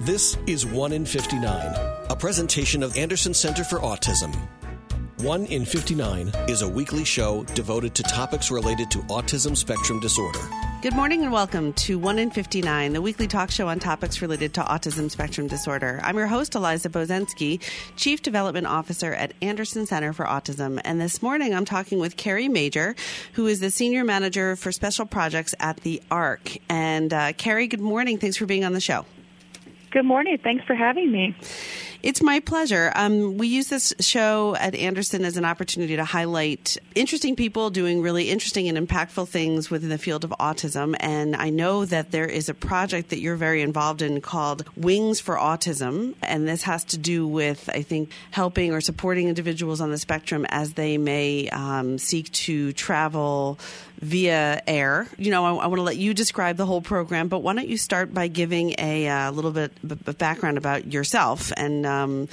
This is 1 in 59, a presentation of Anderson Center for Autism. 1 in 59 is a weekly show devoted to topics related to autism spectrum disorder. Good morning and welcome to 1 in 59, the weekly talk show on topics related to autism spectrum disorder. I'm your host, Eliza Bozensky, Chief Development Officer at Anderson Center for Autism. And this morning I'm talking with Carrie Mauger, who is the Senior Manager for Special Projects at the ARC. And uh, Carrie, good morning. Thanks for being on the show. Good morning. Thanks for having me. It's my pleasure. Um, we use this show at Anderson as an opportunity to highlight interesting people doing really interesting and impactful things within the field of autism. And I know that there is a project that you're very involved in called Wings for Autism. And this has to do with, I think, helping or supporting individuals on the spectrum as they may um, seek to travel via air. You know, I, I, want to let you describe the whole program, but why don't you start by giving a uh, little bit of background about yourself and, um,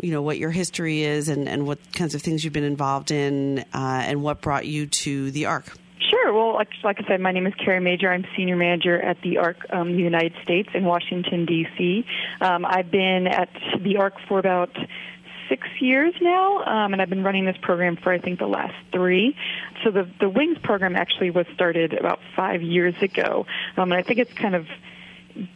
you know, what your history is and, and what kinds of things you've been involved in uh, and what brought you to the ARC. Sure. Well, like, like, I said, my name is Carrie Mauger. I'm senior manager at the ARC um, United States in Washington, D.C. Um, I've been at the ARC for about six years now, um, and I've been running this program for I think the last three. So the the Wings program actually was started about five years ago, um, and I think it's kind of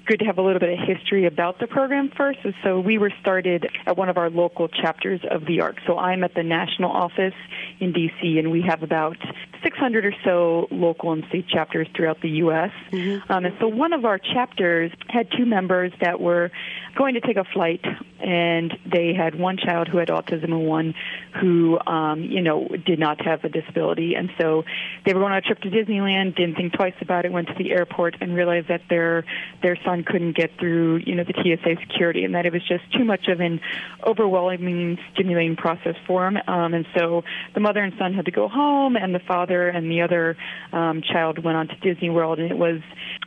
good to have a little bit of history about the program first. So we were started at one of our local chapters of the ARC. So I'm at the national office in DC, and we have about 600 or so local and state chapters throughout the U.S. Mm-hmm. Um, and so one of our chapters had two members that were going to take a flight, and they had one child who had autism and one who, um, you know, did not have a disability. And so they were going on a trip to Disneyland, didn't think twice about it, went to the airport, and realized that their their son couldn't get through, you know, the TSA security, and that it was just too much of an overwhelming, stimulating process for him. Um, and so the mother and son had to go home, and the father and the other um, child went on to Disney World, and it was,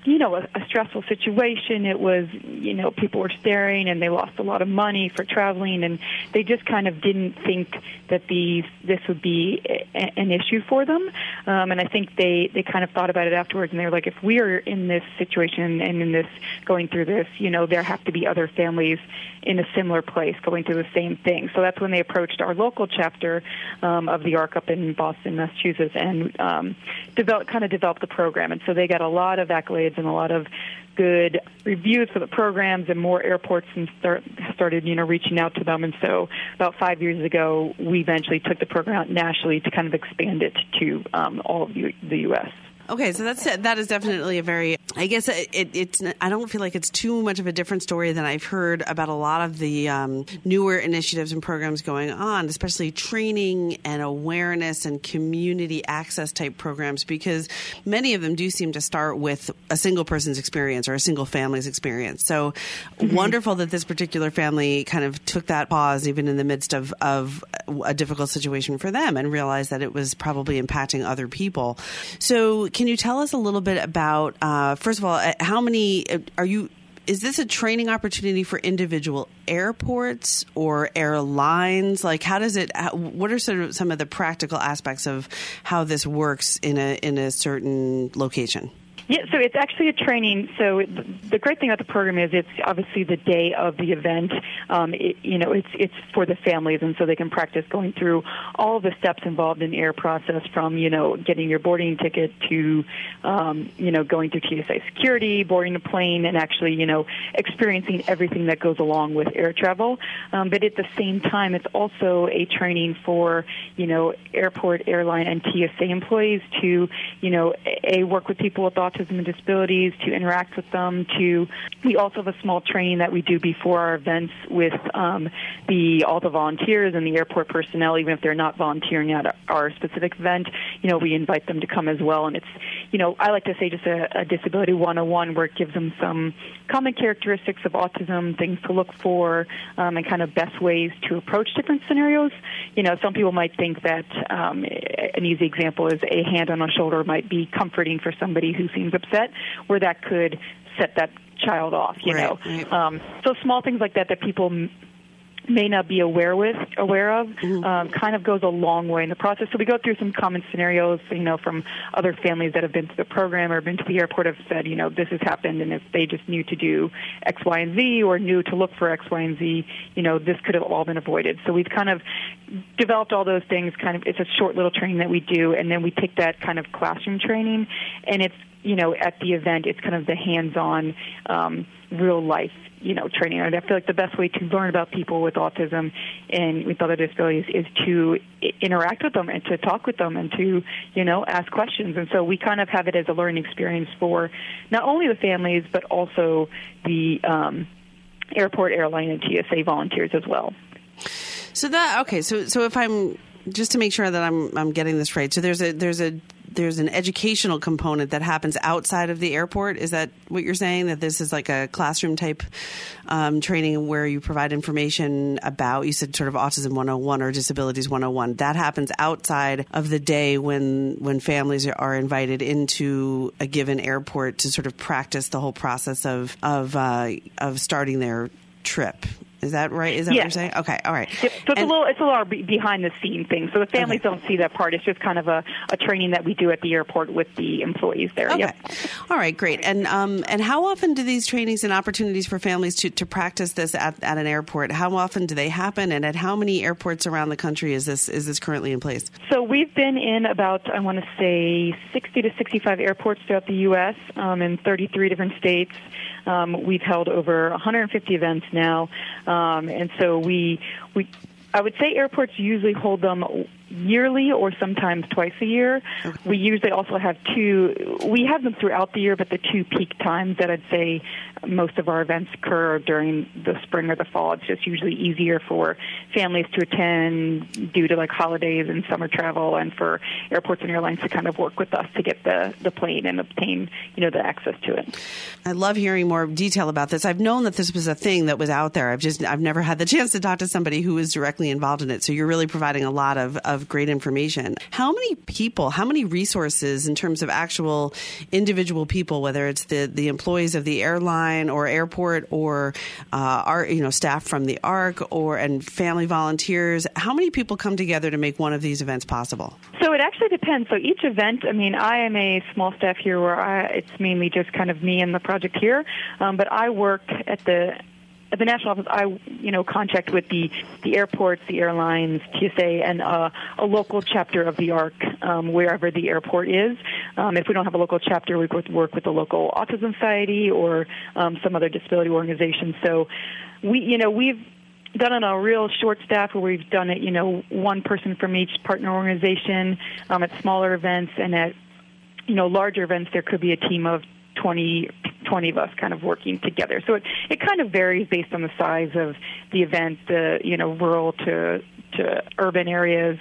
you know, a, a stressful situation. It was, you know, people were staring, and they lost a lot of money for traveling, and they just kind of didn't think that these this would be a, an issue for them. Um, and I think they they kind of thought about it afterwards, and they were like, if we are in this situation and in this going through this, you know, there have to be other families in a similar place going through the same thing. So that's when they approached our local chapter um, of the ARC up in Boston, Massachusetts, and um, develop, kind of developed the program. And so they got a lot of accolades and a lot of good reviews for the programs, and more airports and start, started, you know, reaching out to them. And so about five years ago, we eventually took the program out nationally to kind of expand it to um, all of the U.S. Okay, so that's that is definitely a very. I guess it, it, it's. I don't feel like it's too much of a different story than I've heard about a lot of the um, newer initiatives and programs going on, especially training and awareness and community access type programs, because many of them do seem to start with a single person's experience or a single family's experience. So mm-hmm. wonderful that this particular family kind of took that pause, even in the midst of of a difficult situation for them, and realized that it was probably impacting other people. So can you tell us a little bit about, uh, first of all, uh, how many uh, are you? Is this a training opportunity for individual airports or airlines? Like, how does it? What are sort of some of the practical aspects of how this works in a in a certain location? Yeah, so it's actually a training. So the great thing about the program is it's obviously the day of the event. Um, it, you know, it's it's for the families, and so they can practice going through all the steps involved in the air process, from you know getting your boarding ticket to um, you know going through TSA security, boarding a plane, and actually you know experiencing everything that goes along with air travel. Um, but at the same time, it's also a training for you know airport, airline, and TSA employees to you know a work with people with autism autism and disabilities, to interact with them. To we also have a small training that we do before our events with um, the all the volunteers and the airport personnel, even if they're not volunteering at our specific event. You know, we invite them to come as well, and it's you know I like to say just a, a disability 101 where it gives them some common characteristics of autism, things to look for, um, and kind of best ways to approach different scenarios. You know, some people might think that um, an easy example is a hand on a shoulder might be comforting for somebody who seems upset, where that could set that child off. You right, know, right. Um, so small things like that that people may not be aware with aware of mm-hmm. um, kind of goes a long way in the process. So we go through some common scenarios, you know, from other families that have been to the program or been to the airport have said, you know, this has happened, and if they just knew to do X, Y, and Z or knew to look for X, Y, and Z, you know, this could have all been avoided. So we've kind of developed all those things. Kind of, it's a short little training that we do, and then we take that kind of classroom training, and it's you know, at the event, it's kind of the hands-on, um, real life you know training. And I feel like the best way to learn about people with autism and with other disabilities is to interact with them and to talk with them and to you know ask questions. And so we kind of have it as a learning experience for not only the families but also the um, airport, airline, and TSA volunteers as well. So that okay. So so if I'm just to make sure that I'm I'm getting this right. So there's a there's a there's an educational component that happens outside of the airport. Is that what you're saying? That this is like a classroom type um, training where you provide information about, you said sort of autism 101 or disabilities 101. That happens outside of the day when when families are invited into a given airport to sort of practice the whole process of of uh, of starting their trip. Is that right? Is that what you're saying? Okay, all right. Yep. So it's and, a little it's a little behind the scene thing. So the families okay. don't see that part. It's just kind of a, a training that we do at the airport with the employees there. Okay. Yep. All right, great. And um, and how often do these trainings and opportunities for families to, to practice this at, at an airport? How often do they happen? And at how many airports around the country is this is this currently in place? So we've been in about I want to say 60 to 65 airports throughout the U.S. Um, in 33 different states. Um, we've held over 150 events now, um, and so we we I would say airports usually hold them yearly or sometimes twice a year. Okay. We usually also have two, we have them throughout the year, but the two peak times that I'd say most of our events occur during the spring or the fall. It's just usually easier for families to attend due to like holidays and summer travel and for airports and airlines to kind of work with us to get the, the plane and obtain, you know, the access to it. I love hearing more detail about this. I've known that this was a thing that was out there. I've just, I've never had the chance to talk to somebody who was directly involved in it. So you're really providing a lot of, of great information. How many people, how many resources in terms of actual individual people, whether it's the, the employees of the airline or airport or uh, our, you know, staff from the ARC or and family volunteers, how many people come together to make one of these events possible? So it actually depends. So each event, I mean, I am a small staff here where I, it's mainly just kind of me and the project here, um, but I work at the at the national office, I you know contact with the the airports, the airlines, TSA, and uh, a local chapter of the ARC um, wherever the airport is. Um, if we don't have a local chapter, we work with the local autism society or um, some other disability organization. So we you know we've done it on a real short staff where we've done it, you know, one person from each partner organization um, at smaller events and at, you know, larger events there could be a team of 20 20 of us kind of working together. So it, it kind of varies based on the size of the event, the, you know, rural to, to urban areas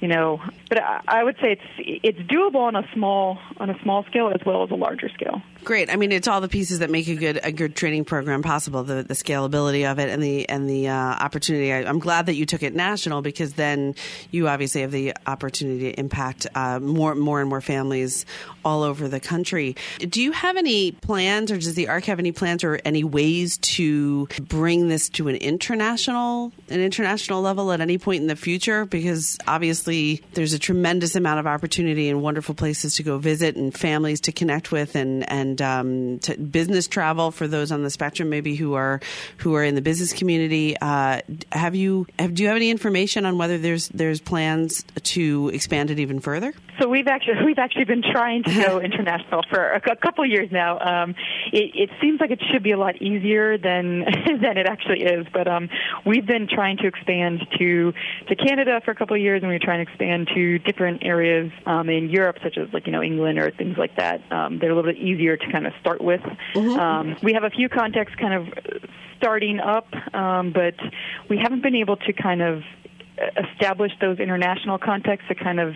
you know, but I, I would say it's it's doable on a small on a small scale as well as a larger scale. Great. I mean, it's all the pieces that make a good a good training program possible. The the scalability of it and the and the uh, opportunity. I, am glad that you took it national because then you obviously have the opportunity to impact uh, more more and more families all over the country. Do you have any plans, or does the ARC have any plans, or any ways to bring this to an international an international level at any point in the future? Because obviously there's a tremendous amount of opportunity and wonderful places to go visit and families to connect with and and um, business travel for those on the spectrum maybe who are who are in the business community. Uh, have you have, do you have any information on whether there's there's plans to expand it even further? So we've actually we've actually been trying to go international for a, a couple of years now. Um, it, it seems like it should be a lot easier than than it actually is, but um, we've been trying to expand to to Canada for a couple of years, and we're trying to expand to different areas um, in Europe, such as like you know England or things like that. Um, they're a little bit easier to kind of start with. Mm-hmm. Um, we have a few contacts kind of starting up, um, but we haven't been able to kind of establish those international contacts to kind of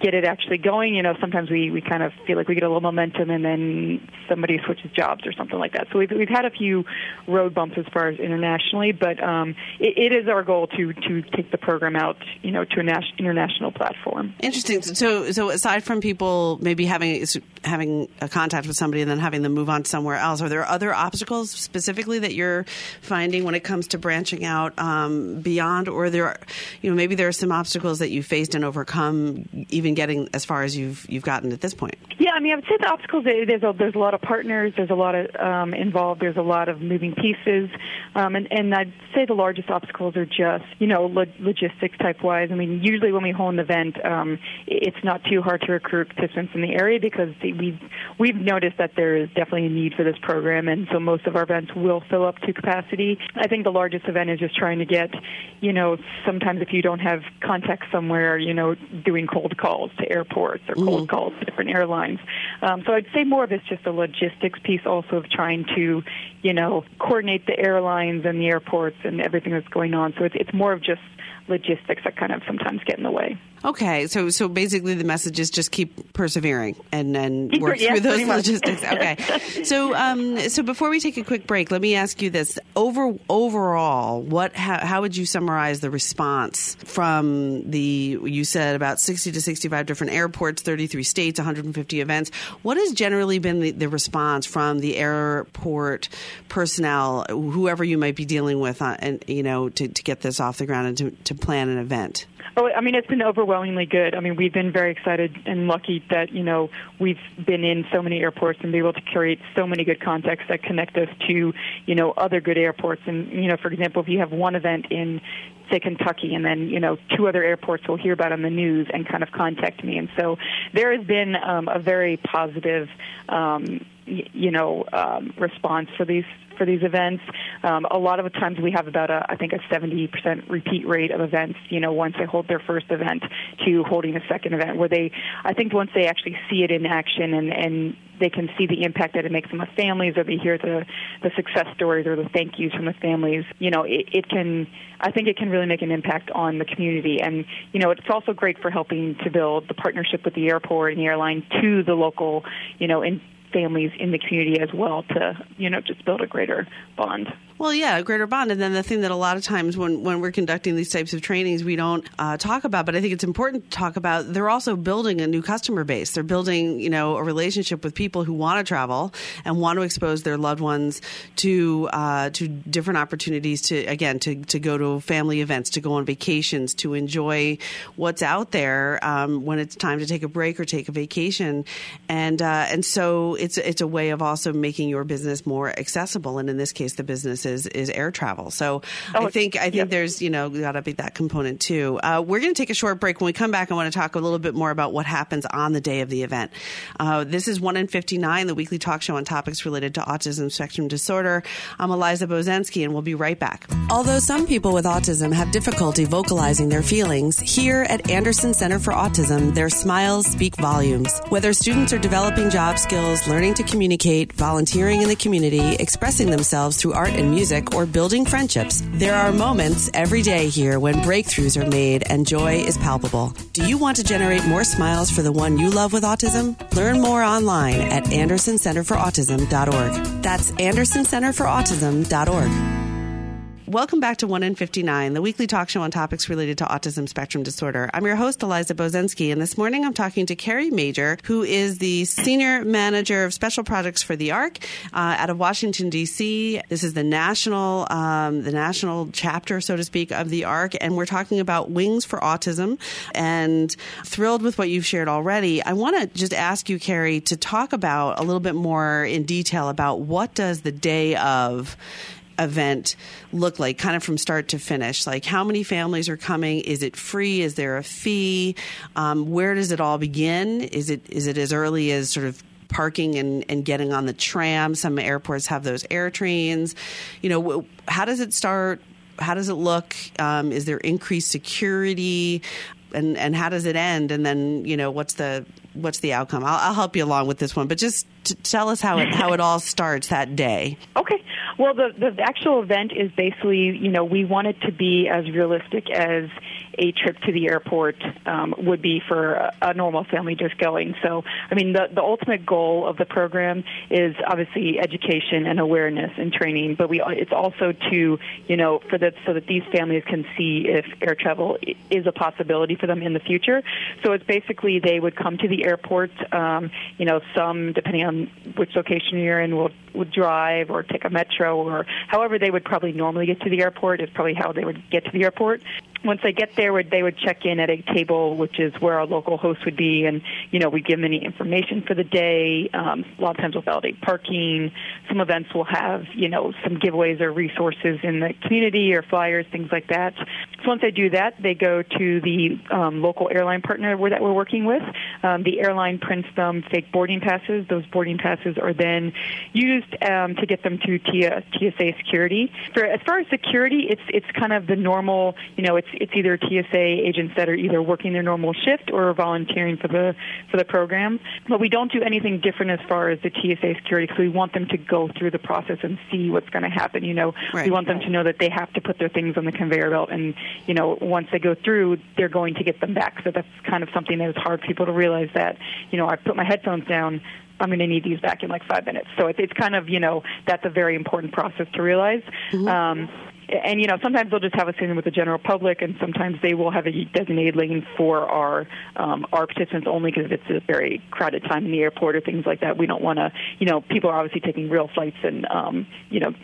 get it actually going. You know, sometimes we, we kind of feel like we get a little momentum and then somebody switches jobs or something like that. So we've, we've had a few road bumps as far as internationally, but um, it, it is our goal to, to take the program out, you know, to an international platform. Interesting. So, so aside from people maybe having having a contact with somebody and then having them move on somewhere else, are there other obstacles specifically that you're finding when it comes to branching out um, beyond, or there, are, you know, maybe there are some obstacles that you faced and overcome, even getting as far as you've you've gotten at this point? Yeah, I mean, I would say the obstacles. There's a, there's a lot of partners. There's a lot of um, involved. There's a lot of moving pieces, um, and and I'd say the largest obstacles are just you know lo- logistics type wise. I mean, usually when we hold an event, um, it's not too hard to recruit participants in the area because we've we've noticed that there is definitely a need for this program, and so most of our events will fill up to capacity. I think the largest event is just trying to get, you know, sometimes if you don't have contact somewhere, you know, doing cold calls to airports or cold mm-hmm. calls to different airlines. Um, so I'd say more of it's just a logistics piece, also of trying to, you know, coordinate the airlines and the airports and everything that's going on. So it's it's more of just logistics that kind of sometimes get in the way. Okay, so so basically the message is just keep persevering and and work yes, through those logistics. Okay, so um, so before we take a quick break, let me ask you this: over overall, what how, how would you summarize the response from the you said about sixty to sixty five different airports, thirty three states, one hundred and fifty events? What has generally been the, the, response from the airport personnel, whoever you might be dealing with, uh, and you know to, to get this off the ground and to, to plan an event? Oh, I mean, it's been overwhelmingly good. I mean, we've been very excited and lucky that, you know, we've been in so many airports and be able to create so many good contacts that connect us to, you know, other good airports. And, you know, for example, if you have one event in, say, Kentucky and then, you know, two other airports will hear about on the news and kind of contact me. And so there has been um, a very positive, um, you know, um, response for these for these events. Um, a lot of times we have about a, I think a 70% repeat rate of events, you know, once they hold their first event to holding a second event where they, I think once they actually see it in action and, and they can see the impact that it makes on the families or they hear the, the success stories or the thank yous from the families, you know, it, it can, I think it can really make an impact on the community. And, you know, it's also great for helping to build the partnership with the airport and the airline to the local, you know, in families in the community as well to you know just build a greater bond. Well, yeah, a greater bond. And then the thing that a lot of times when, when we're conducting these types of trainings, we don't uh, talk about, but I think it's important to talk about, they're also building a new customer base. They're building, you know, a relationship with people who want to travel and want to expose their loved ones to, uh, to different opportunities to, again, to, to go to family events, to go on vacations, to enjoy what's out there um, when it's time to take a break or take a vacation. And, uh, and so it's, it's a way of also making your business more accessible. And in this case, the business is is air travel. So oh, I think I think yep. there's you know got to be that component too. Uh, we're going to take a short break. When we come back, I want to talk a little bit more about what happens on the day of the event. Uh, this is one in fifty nine, the weekly talk show on topics related to autism spectrum disorder. I'm Eliza Bozensky, and we'll be right back. Although some people with autism have difficulty vocalizing their feelings, here at Anderson Center for Autism, their smiles speak volumes. Whether students are developing job skills, learning to communicate, volunteering in the community, expressing themselves through art and music music, or building friendships, there are moments every day here when breakthroughs are made and joy is palpable. Do you want to generate more smiles for the one you love with autism? Learn more online at andersoncenterforautism.org. That's andersoncenterforautism.org. Welcome back to 1 in 59, the weekly talk show on topics related to autism spectrum disorder. I'm your host, Eliza Bozensky, and this morning I'm talking to Carrie Mauger, who is the Senior Manager of Special Projects for the ARC uh, out of Washington, D.C. This is the national, um, the national chapter, so to speak, of the ARC, and we're talking about Wings for Autism, and thrilled with what you've shared already. I want to just ask you, Carrie, to talk about a little bit more in detail about what does the day of event look like, kind of from start to finish? Like, how many families are coming? Is it free? Is there a fee? Um, where does it all begin? Is it is it as early as sort of parking and, and getting on the tram? Some airports have those air trains. You know, how does it start? How does it look? Um, is there increased security? And, and how does it end? And then, you know, what's the what's the outcome? I'll, I'll help you along with this one, but just tell us how it how it all starts that day. Okay. Well, the the actual event is basically, you know, we want it to be as realistic as a trip to the airport um, would be for a, a normal family just going. So, I mean, the the ultimate goal of the program is obviously education and awareness and training, but we it's also to you know for that so that these families can see if air travel is a possibility for them in the future. So it's basically they would come to the airport. Um, you know, some depending on which location you're in will would drive or take a metro or however they would probably normally get to the airport is probably how they would get to the airport once they get there, they would check in at a table, which is where our local host would be, and you know we give them any information for the day. Um, a lot of times we'll validate parking. Some events will have you know some giveaways or resources in the community or flyers, things like that. So once they do that, they go to the um, local airline partner that we're working with. Um, the airline prints them fake boarding passes. Those boarding passes are then used um, to get them to TSA security. For as far as security, it's it's kind of the normal you know it's it's either TSA agents that are either working their normal shift or volunteering for the for the program. But we don't do anything different as far as the TSA security because we want them to go through the process and see what's going to happen. You know, right. we want them to know that they have to put their things on the conveyor belt, and you know, once they go through, they're going to get them back. So that's kind of something that is hard for people to realize that you know I put my headphones down. I'm going to need these back in like five minutes. So it's kind of, you know, that's a very important process to realize. Mm-hmm. Um, and you know sometimes they'll just have us in with the general public, and sometimes they will have a designated lane for our um, our participants only because it's a very crowded time in the airport or things like that. We don't want to, you know, people are obviously taking real flights and um, you know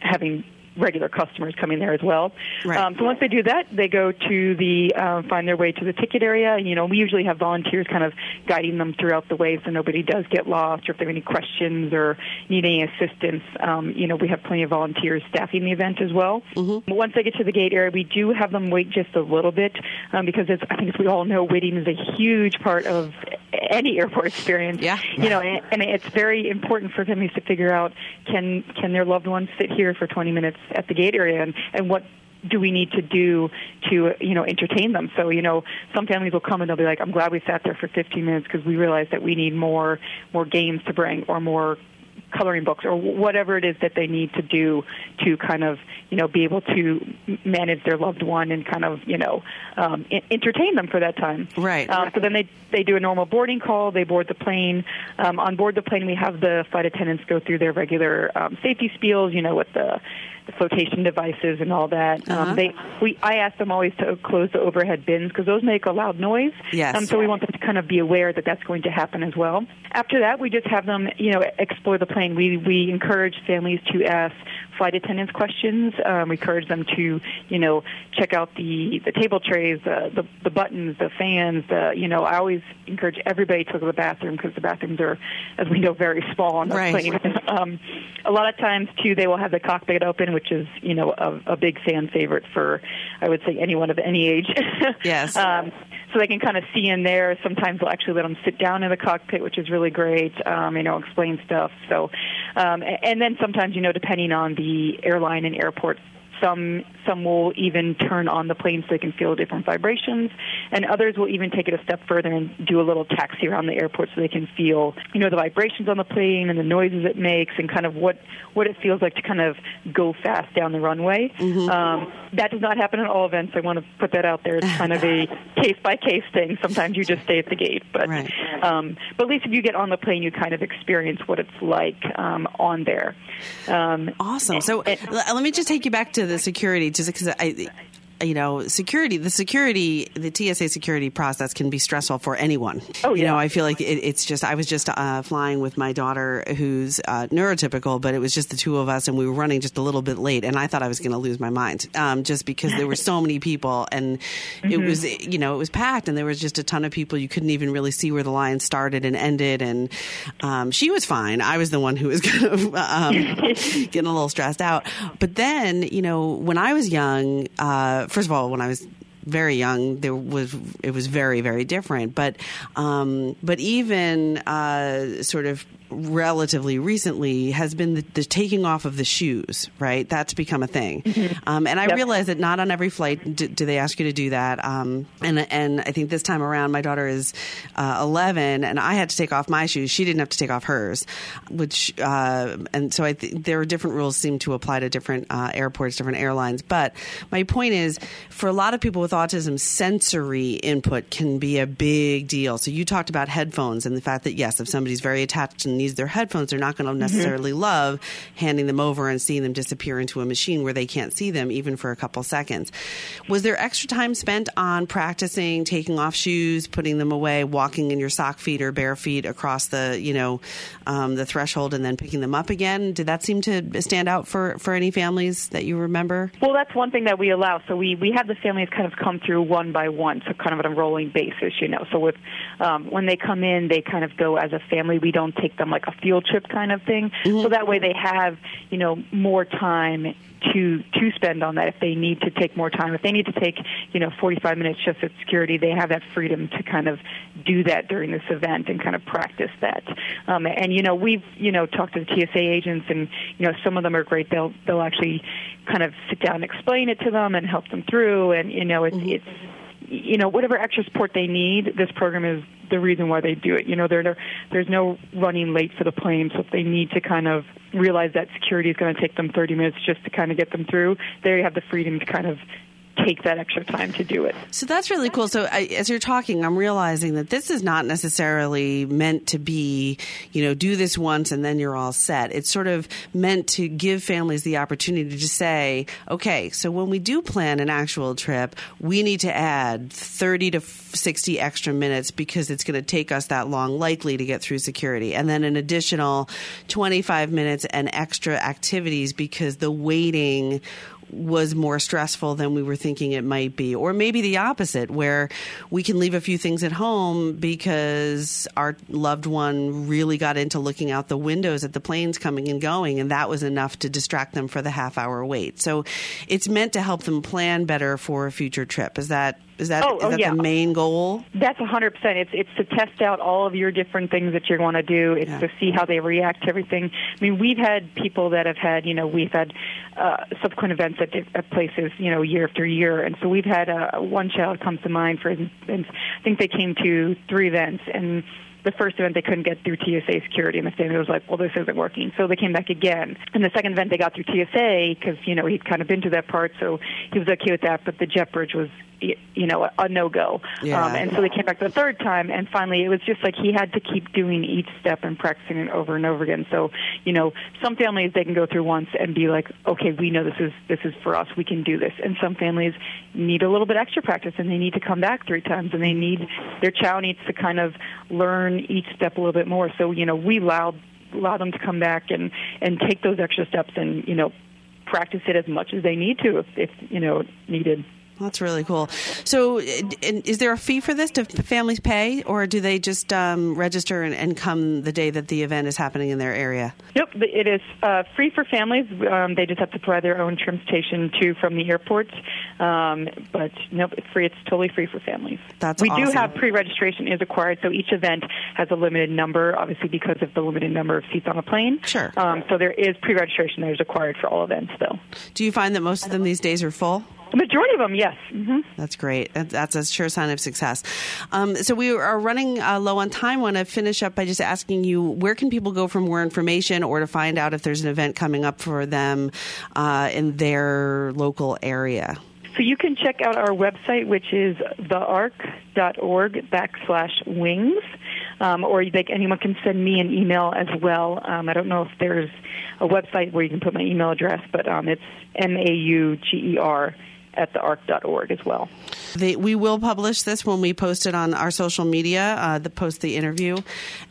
having regular customers coming there as well. Right. Um, so once they do that, they go to the uh, find their way to the ticket area. You know, we usually have volunteers kind of guiding them throughout the way, so nobody does get lost, or if they have any questions or need any assistance. Um, you know, we have plenty of volunteers staffing the event as well. Mm-hmm. Once they get to the gate area, we do have them wait just a little bit um, because it's, I think as we all know, waiting is a huge part of any airport experience. Yeah. You know, and, and it's very important for families to figure out can can their loved ones sit here for 20 minutes at the gate area and, and what do we need to do to you know entertain them? So you know some families will come and they'll be like i'm glad we sat there for 15 minutes because we realized that we need more more games to bring or more coloring books or whatever it is that they need to do to kind of you know be able to manage their loved one and kind of you know um, entertain them for that time. Right. Um, so then they they do a normal boarding call. They board the plane. Um, on board the plane, we have the flight attendants go through their regular um, safety spiels. You know, with the the flotation devices and all that. Um, uh-huh. Um, they, we, I ask them always to close the overhead bins because those make a loud noise. Yes. Um, so we want them to kind of be aware that that's going to happen as well. After that, we just have them, you know, explore the plane. We we encourage families to ask flight attendants questions. Um, we encourage them to, you know, check out the the table trays, uh, the the buttons, the fans. The you know, I always encourage everybody to go to the bathroom because the bathrooms are, as we know, very small on the right. plane. um, a lot of times too, they will have the cockpit open, which is you know a, a big fan favorite for, I would say, anyone of any age. yes. um, so they can kind of see in there. Sometimes they'll actually let them sit down in the cockpit, which is really great. Um, you know, explain stuff. So, um, and then sometimes you know, depending on the airline and airport some some will even turn on the plane so they can feel different vibrations, and others will even take it a step further and do a little taxi around the airport so they can feel you know the vibrations on the plane and the noises it makes and kind of what what it feels like to kind of go fast down the runway. Mm-hmm. Um, that does not happen at all events. I want to put that out there. It's kind of a case by case thing. Sometimes you just stay at the gate, but right. um, but at least if you get on the plane, you kind of experience what it's like um, on there. Um, awesome. So let me just take you back to the security, just because I you know, security, the security, the TSA security process can be stressful for anyone. Oh, yeah. You know, I feel like it, it's just, I was just uh, flying with my daughter who's uh, neurotypical, but it was just the two of us and we were running just a little bit late and I thought I was going to lose my mind um, just because there were so many people and mm-hmm. it was, you know, it was packed and there was just a ton of people. You couldn't even really see where the line started and ended. And um, she was fine. I was the one who was kind of um, getting a little stressed out. But then, you know, when I was young, uh, first of all, when I was very young, there was it was very very different. But um, but even uh, sort of relatively recently has been the, the, taking off of the shoes, right? That's become a thing. Mm-hmm. Um, and I yep. realize that not on every flight do, do they ask you to do that. Um, and, and I think this time around, my daughter is uh, 11 and I had to take off my shoes. She didn't have to take off hers, which, uh, and so I think there are different rules seem to apply to different uh, airports, different airlines. But my point is, for a lot of people with autism, sensory input can be a big deal. So you talked about headphones and the fact that, yes, if somebody's very attached and needs their headphones, they're not going to mm-hmm. necessarily mm-hmm. love handing them over and seeing them disappear into a machine where they can't see them even for a couple seconds. Was there extra time spent on practicing taking off shoes, putting them away, walking in your sock feet or bare feet across the, you know, um, the threshold and then picking them up again? Did that seem to stand out for, for any families that you remember? Well, that's one thing that we allow. So we, we have the families kind of come through one by one, so kind of on a rolling basis, you know. So with um, when they come in, they kind of go as a family. We don't take them like a field trip kind of thing. Mm-hmm. So that way they have, you know, more time to to spend on that if they need to take more time. If they need to take, you know, 45 minutes just at security, they have that freedom to kind of do that during this event and kind of practice that. Um, and you know, we've you know talked to the TSA agents, and you know, some of them are great. They'll they'll actually kind of sit down and explain it to them and help them through. And you know, it's mm-hmm. it's you know whatever extra support they need this program is the reason why they do it. You know there there's no running late for the plane so if they need to kind of realize that security is going to take them 30 minutes just to kind of get them through there you have the freedom to kind of take that extra time to do it. So that's really cool. So I, as you're talking, I'm realizing that this is not necessarily meant to be, you know, do this once and then you're all set. It's sort of meant to give families the opportunity to say, okay, so when we do plan an actual trip, we need to add 30 to 60 extra minutes because it's going to take us that long likely to get through security. And then an additional 25 minutes and extra activities because the waiting was more stressful than we were thinking it might be. Or maybe the opposite, where we can leave a few things at home because our loved one really got into looking out the windows at the planes coming and going, and that was enough to distract them for the half hour wait. So it's meant to help them plan better for a future trip. Is that is that, oh, is oh, that yeah. the main goal? That's 100%. It's it's to test out all of your different things that you're going to do. It's yeah. to see how they react to everything. I mean, we've had people that have had, you know, we've had uh, subsequent events at, at places, you know, year after year. And so we've had uh, one child comes to mind, for instance. I think they came to three events and the first event they couldn't get through TSA security, and the family was like, "Well, this isn't working." So they came back again. And the second event they got through TSA because you know he'd kind of been to that part, so he was okay with that. But the jet bridge was you know a, a no go yeah. um, and so they came back the third time and finally it was just like he had to keep doing each step and practicing it over and over again so you know some families they can go through once and be like okay we know this is this is for us we can do this and some families need a little bit extra practice and they need to come back three times and they need their child needs to kind of learn each step a little bit more. So you know we allow allow them to come back and and take those extra steps and you know practice it as much as they need to if, if you know needed that's really cool. So, is there a fee for this? Do families pay, or do they just um, register and, and, come the day that the event is happening in their area? Yep, it is uh, free for families. Um, they just have to provide their own transportation to from the airport. Um, but nope, it's free. It's totally free for families. That's we awesome. do have pre-registration is required, so each event has a limited number, obviously because of the limited number of seats on the plane. Sure. Um, so there is pre-registration that is required for all events, though. Do you find that most of them these days are full? The majority of them, yes. Mm-hmm. That's great. That's a sure sign of success. Um, so we are running uh, low on time. I want to finish up by just asking you where can people go for more information or to find out if there's an event coming up for them uh, in their local area? So you can check out our website, which is thearc.org backslash wings. Um, or they, anyone can send me an email as well. Um, I don't know if there's a website where you can put my email address, but um, it's M A U G E R at thearc.org as well. The, we will publish this when we post it on our social media, uh, the post the interview,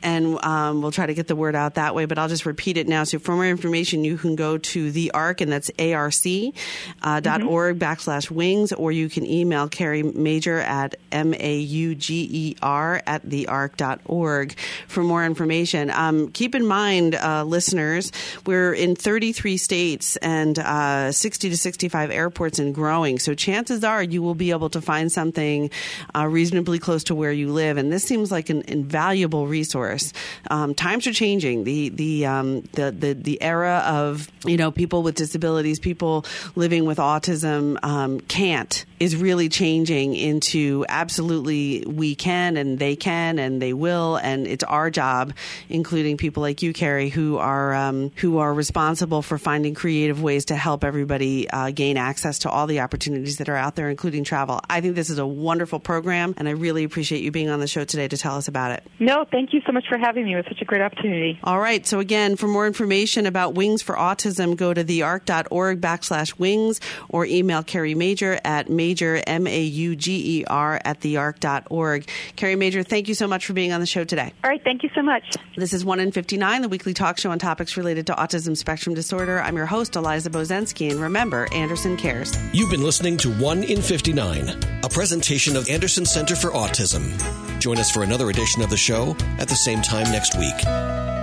and um, we'll try to get the word out that way. But I'll just repeat it now. So for more information, you can go to the ARC, and that's arc uh, dot mm-hmm. org backslash wings, or you can email Carrie Mauger at m a u g e r at the arc dot org for more information. Um, keep in mind, uh, listeners, we're in 33 states and uh, 60 to 65 airports and growing. So chances are you will be able to find something uh, reasonably close to where you live. And this seems like an invaluable resource. Um, times are changing. The the, um, the the the era of you know people with disabilities, people living with autism um, can't is really changing into absolutely we can and they can and they will and it's our job, including people like you, Carrie, who are um, who are responsible for finding creative ways to help everybody uh, gain access to all the opportunities that are out there, including travel. I think this is a wonderful program, and I really appreciate you being on the show today to tell us about it. No, thank you so much for having me. It was such a great opportunity. All right. So again, for more information about Wings for Autism, go to thearc.org backslash wings or email Carrie Mauger at Mauger, M-A-U-G-E-R at thearc.org. Carrie Mauger, thank you so much for being on the show today. All right. Thank you so much. This is 1 in 59, the weekly talk show on topics related to autism spectrum disorder. I'm your host, Eliza Bozensky, and remember, Anderson cares. You've been listening to 1 in 59, a presentation of Anderson Center for Autism. Join us for another edition of the show at the same time next week.